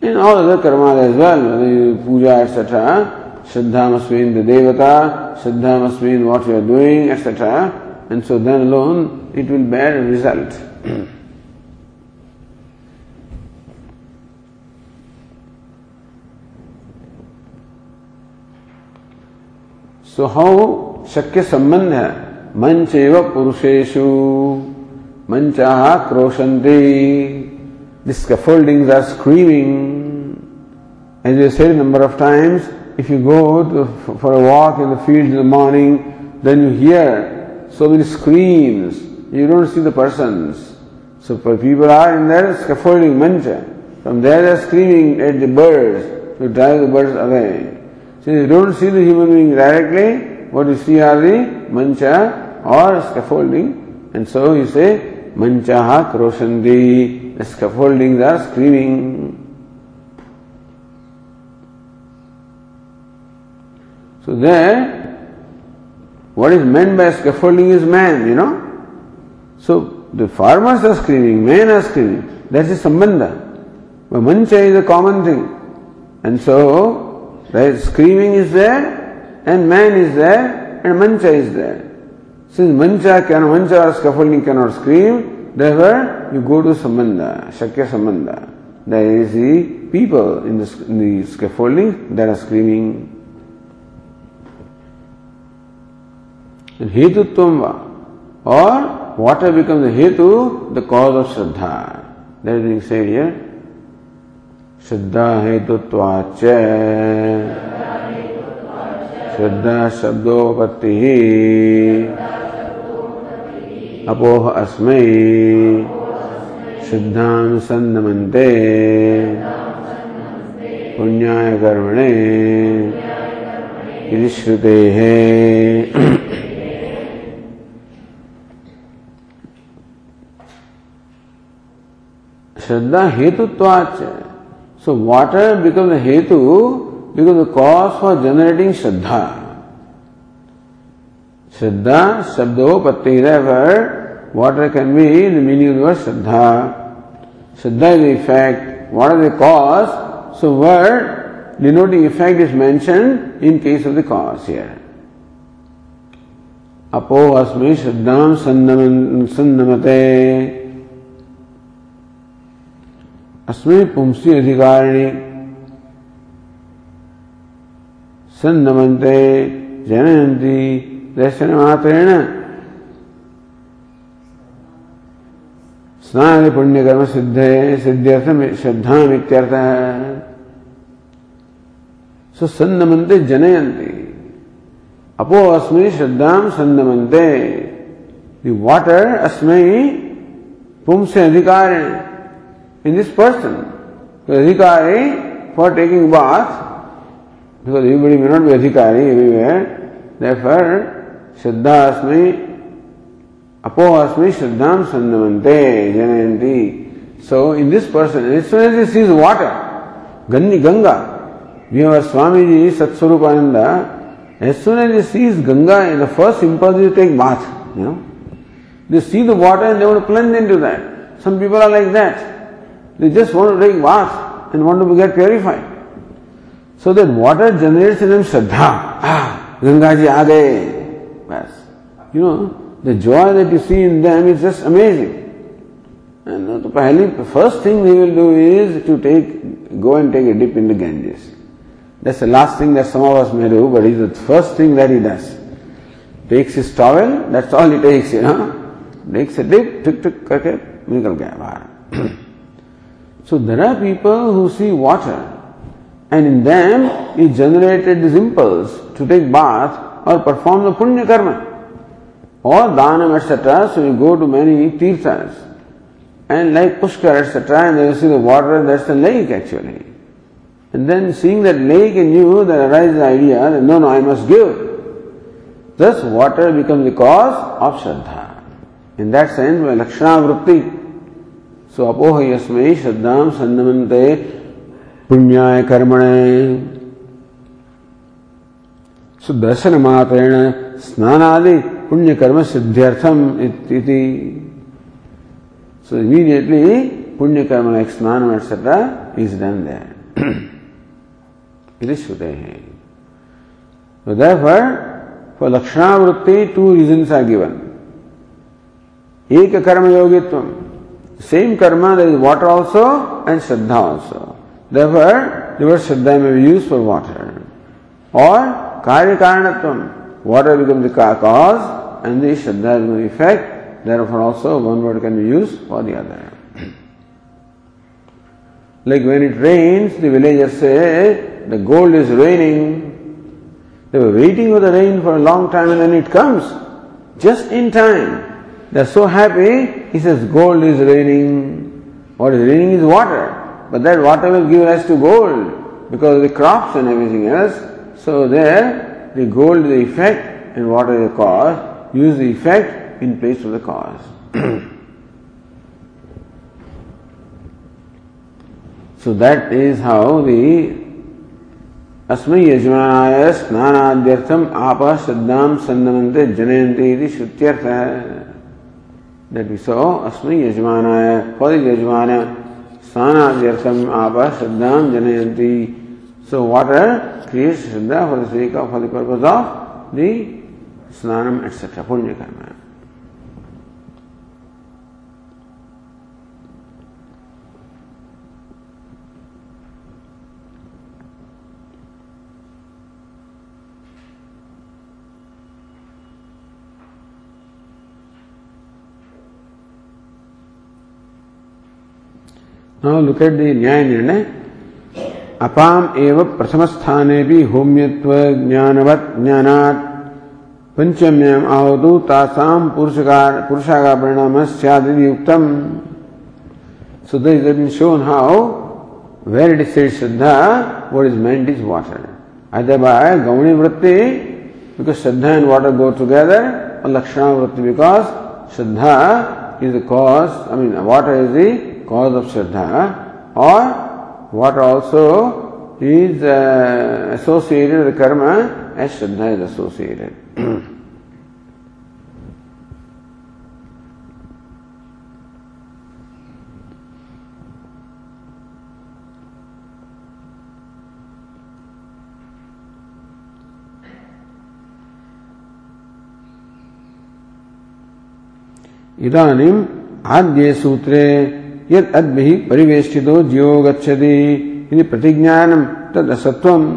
Speaker 1: In all other karmas as well, whether you puja, etc., Shraddha must be in the devata, Shraddha must be in what you are doing, etc. And so then alone it will bear a result. So how शक्य संबंध है मंच एवं पुरुषेशु मंच क्रोशंते डिस्कफोल्डिंग are screaming as you said number of times if you go for a walk in the field in the morning then you hear so many screams you don't see the person so people are in their scaffolding मंच from there are screaming at the birds to drive the birds away Since you don't see the human being directly, what you see are the mancha or scaffolding. And so you say, manchaha kroshandi. The scaffoldings are screaming. So there, what is meant by scaffolding is man, you know. So the farmers are screaming, men are screaming. That is sambandha. But mancha is a common thing. And so Right? Screaming is there and man is there and mancha is there. Since mancha can mancha or scaffolding cannot scream, therefore you go to samanda, shakya samanda. There is the people in the, in the scaffolding that are screaming. And hetutvam or water becomes the hetu, the cause of shraddha. That is being said here. श्रद्धा हेतुत्वाच श्रद्धा शब्दोपत्ति अपोह अस्मै शुद्धां पुण्याय कर्मणे इति श्रुतेः श्रद्धा हेतुत्वाच So water becomes a hetu, becomes the cause for generating Shraddha. Shraddha, Shabdopatti, therefore, water can be the meaning of the word Shraddha. Shraddha is the effect, water is the cause, so word denoting effect is mentioned in case of the cause here. अपोऽस्मै श्रद्धां सन्नमते अस्में पुंसी अधिकारिणी सन्नमते जनयंती दर्शन मात्रेण स्नान पुण्यकर्म सिद्ध सिद्ध श्रद्धा इत्यर्थ सो सन्नमते जनयंती अपो अस्मै श्रद्धा सन्नमते water अस्मै पुंसे अधिकारिणी in this person. So adhikari for taking bath, because everybody may not be adhikari everywhere, therefore Siddhasmi, Apohasmi, Siddham Sandamante, Janayanti. So in this person, as soon as he sees water, Gandhi Ganga, we have our Swamiji Satsurupananda, as soon as he sees Ganga, the first impulse is to take bath, you know. They see the water and they want to plunge into that. Some people are like that. They just want to drink water and want to get purified. So that water generates in them Shraddha. Ah, Gangaji aage Yes. You know, the joy that you see in them is just amazing. And the first thing they will do is to take, go and take a dip in the Ganges. That's the last thing that some of us may do, but it's the first thing that he does. Takes his towel, that's all he takes, you know. Takes a dip, tuk tuk, okay, निकल गया so there are people who see water and in them is generated this impulse to take bath or perform the punya karma or dhanam etc. So you go to many tirthas and like Pushkar etc. and then you see the water and that's the lake actually. And then seeing that lake in you, there arises the idea that no, no, I must give. Thus water becomes the cause of Shraddha. In that sense, by Lakshana Vritti, स्वापोह यस्मै श्रद्धा सन्नमन्ते पुण्याय कर्मण कर्मणे मात्रेण स्नानादि पुण्य कर्म सिद्ध्यर्थम इति सो immediately पुण्य कर्म like स्नान etcetera is done that is श्रुते हैं So therefore, for Lakshanavritti, two reasons are given. Eka karma yogitvam. Same karma, there is water also and Shraddha also. Therefore, the word Shraddha may be used for water. Or Karyakaranatvam. Water becomes the cause and the Shraddha is the effect. Therefore, also one word can be used for the other. like when it rains, the villagers say, the gold is raining. They were waiting for the rain for a long time and then it comes. Just in time. They're so happy, he says, gold is raining. What is raining is water. But that water will give rise to gold because of the crops and everything else. So there, the gold is the effect and water is the cause. Use the effect in place of the cause. so that is how the asmi यजमानाय स्नानाद्यर्थम आप श्रद्धा सन्नमन्ते जनयन्ति इति श्रुत्यर्थः That अस्मि यजमानाय, for the yajmana, sana vyartam apa siddham janayanti. So water creates siddha for the sake of, for the purpose of the snanam, etc. Punya karma. Now look at the Nyaya Nirnaya. अपाम एव प्रथम स्थाने भी होम्यत्व ज्ञानवत ज्ञानात् पंचम्याम आहुतु तासाम पुरुषकार पुरुषा का परिणाम सदी उक्तम so this has been shown how where it is Shraddha what is meant is water either by gauni vritti because shraddha and water go together or lakshana vritti because shraddha is the cause i mean water is the cause of Shraddha or what also is uh, associated with karma as Shraddha is associated. इदानीम् आद्ये सूत्रे यद अद्भि परिवेष्टितो जीवो गच्छति इति प्रतिज्ञानम तद असत्वम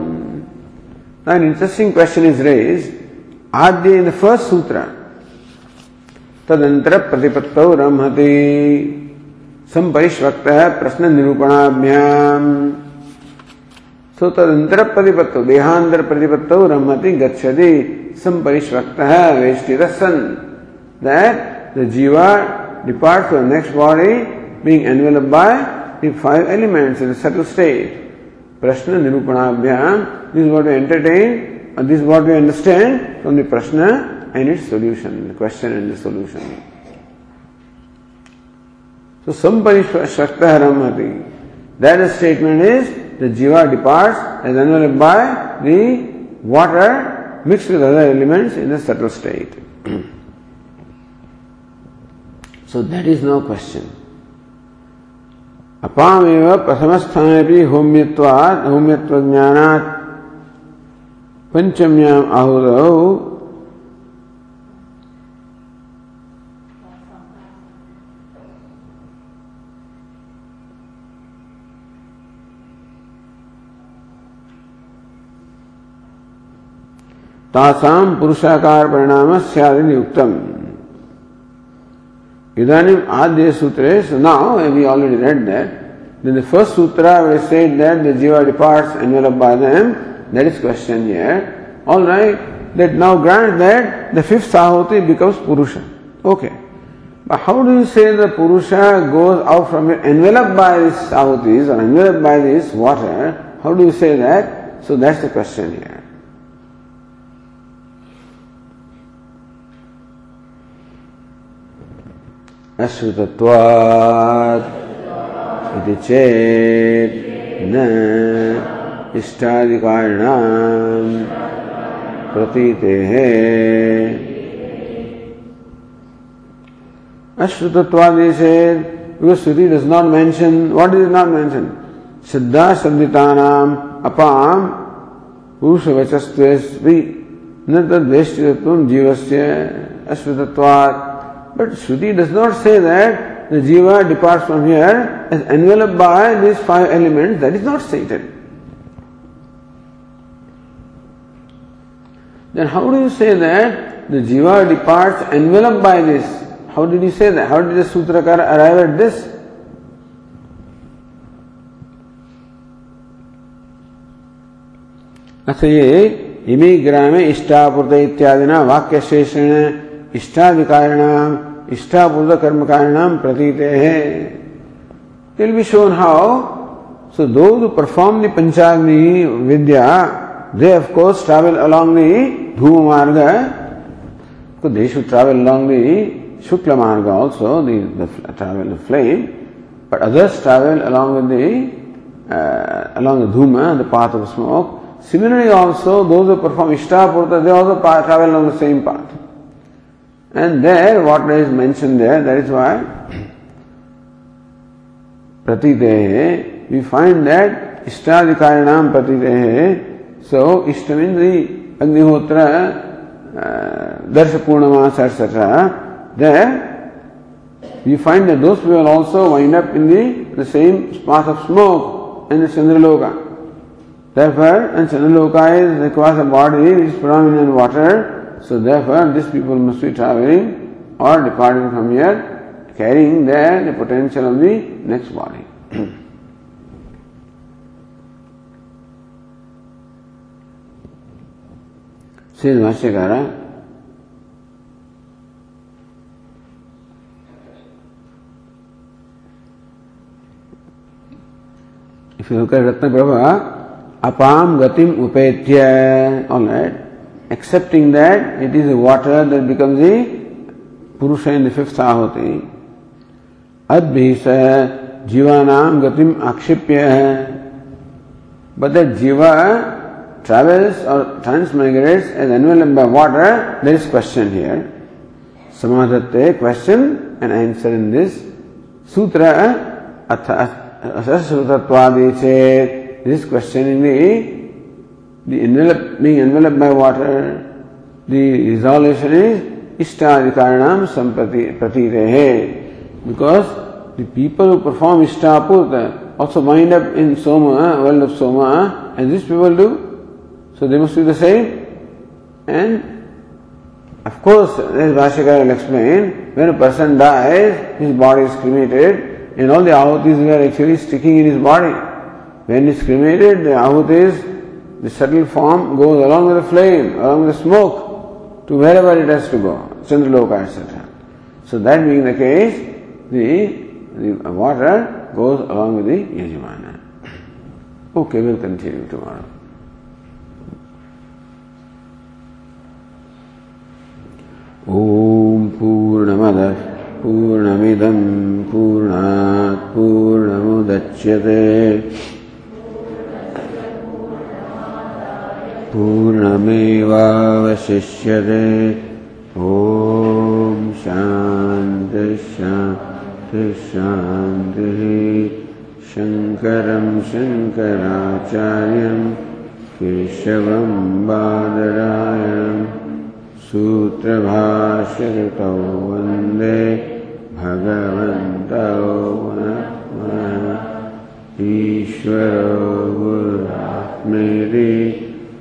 Speaker 1: An interesting question is raised. Adya in the first sutra, तदंतर प्रतिपत्तौ रमहते संपरिश्वक्त प्रश्न निरूपणाभ्याम सो तदंतर प्रतिपत्त देहांतर प्रतिपत्त रमहति गच्छति संपरिश्वक्त वेष्टित सन that the jiva depart from next body being enveloped by the five elements in a subtle state. Prashna Nirupanabhyam, this is what we entertain, and this is what we understand from the Prashna and its solution, the question and the solution. So, Samparishva Hati. That statement is the jiva departs as enveloped by the water mixed with other elements in a subtle state. so that is no question. अपामेव प्रथमस्थाने होम्यत्वात् होम्यत्वज्ञानात् पञ्चम्याम् आहुतौ तासाम पुरुषाकार परिणाम सदिनी उत्तम Idanim Adya Sutresh, now we already read that. Then the first sutra we said that the jiva departs enveloped by them. That is question here. Alright, that now grant that the fifth sahuti becomes Purusha. Okay. But how do you say the Purusha goes out from it, enveloped by these sahutis or enveloped by this water? How do you say that? So that's the question here. अश्रुतत्वात् चेत् न इष्टादिकारिणाम् प्रतीतेः अश्रुतत्वादि चेत् श्रुति does not mention what is not mention श्रद्धाश्रद्धितानाम् अपाम् पुरुषवचस्त्वे न तद्वेष्टितत्वम् जीवस्य अश्रुतत्वात् But Shruti does not say that the jiva departs from here as enveloped by these five elements. That is not stated. Then how do you say that the jiva departs enveloped by this? How did you say that? How did the sutrakara arrive at this? अथ ये इमे ग्रामे इष्टापूर्त इत्यादिना वाक्यशेषेण इष्टाधिकारिणाम इष्टापूर्व कर्म कारिणाम प्रतीत है will be shown how so those perform the पंचाग्नि Vidya they of course travel along the dhuma marga को देश travel along the shukla marga also the travel flame but others travel along the along the dhuma the path of smoke similarly also those perform इष्टापूर्व they also travel along the same path And there, what is mentioned there, that is why pratidehe, we find that ishtadikaranam pratidehe, so ishta means the Agnihotra, uh, Darshapurnamas, etc. There, we find that those people also wind up in the, the same path of smoke and the Chandraloka. Therefore, and Chandraloka is the a body which is predominant in water, So therefore, these people must be traveling or departing from here, carrying there the potential of the next body. Shri भाष्यकार if you look at Ratna Prabha, apam gatim upetya, all right, accepting that it is water that becomes the Purusha in the fifth Ahuti. Adbhi sah jivanam gatim akshipya hai. But that jiva travels or transmigrates as enveloped by water, there is question here. समाधत्ते question and answer in this sutra अथ असश्रुतत्वादि चेत् this question in the the envelop, being enveloped by water, the resolution is ishta adhikaranam sampatite. Because the people who perform ishtapurta also wind up in soma, world of soma, and these people do. So they must do the same. And of course, as Bhashakara will explain, when a person dies, his body is cremated, and all the ahutis were actually sticking in his body. When he is cremated, the ahutis the subtle form goes along with the flame, along with the smoke, to wherever it has to go, Chandraloka, etc. So that being the case, the, the water goes along with the Yajimana. Okay, we'll continue tomorrow. ॐ पूर्णमदः पूर्णमिदं पूर्णात् पूर्णमुदच्यते पूर्णमेवावशिष्यते ॐ शान्तिशान्तिशान्तिः शङ्करं शङ्कराचार्यं केशवं बादरायणं सूत्रभाष्यकृतौ वन्दे भगवन्तौ ईश्वरो गुरुरात्मेरि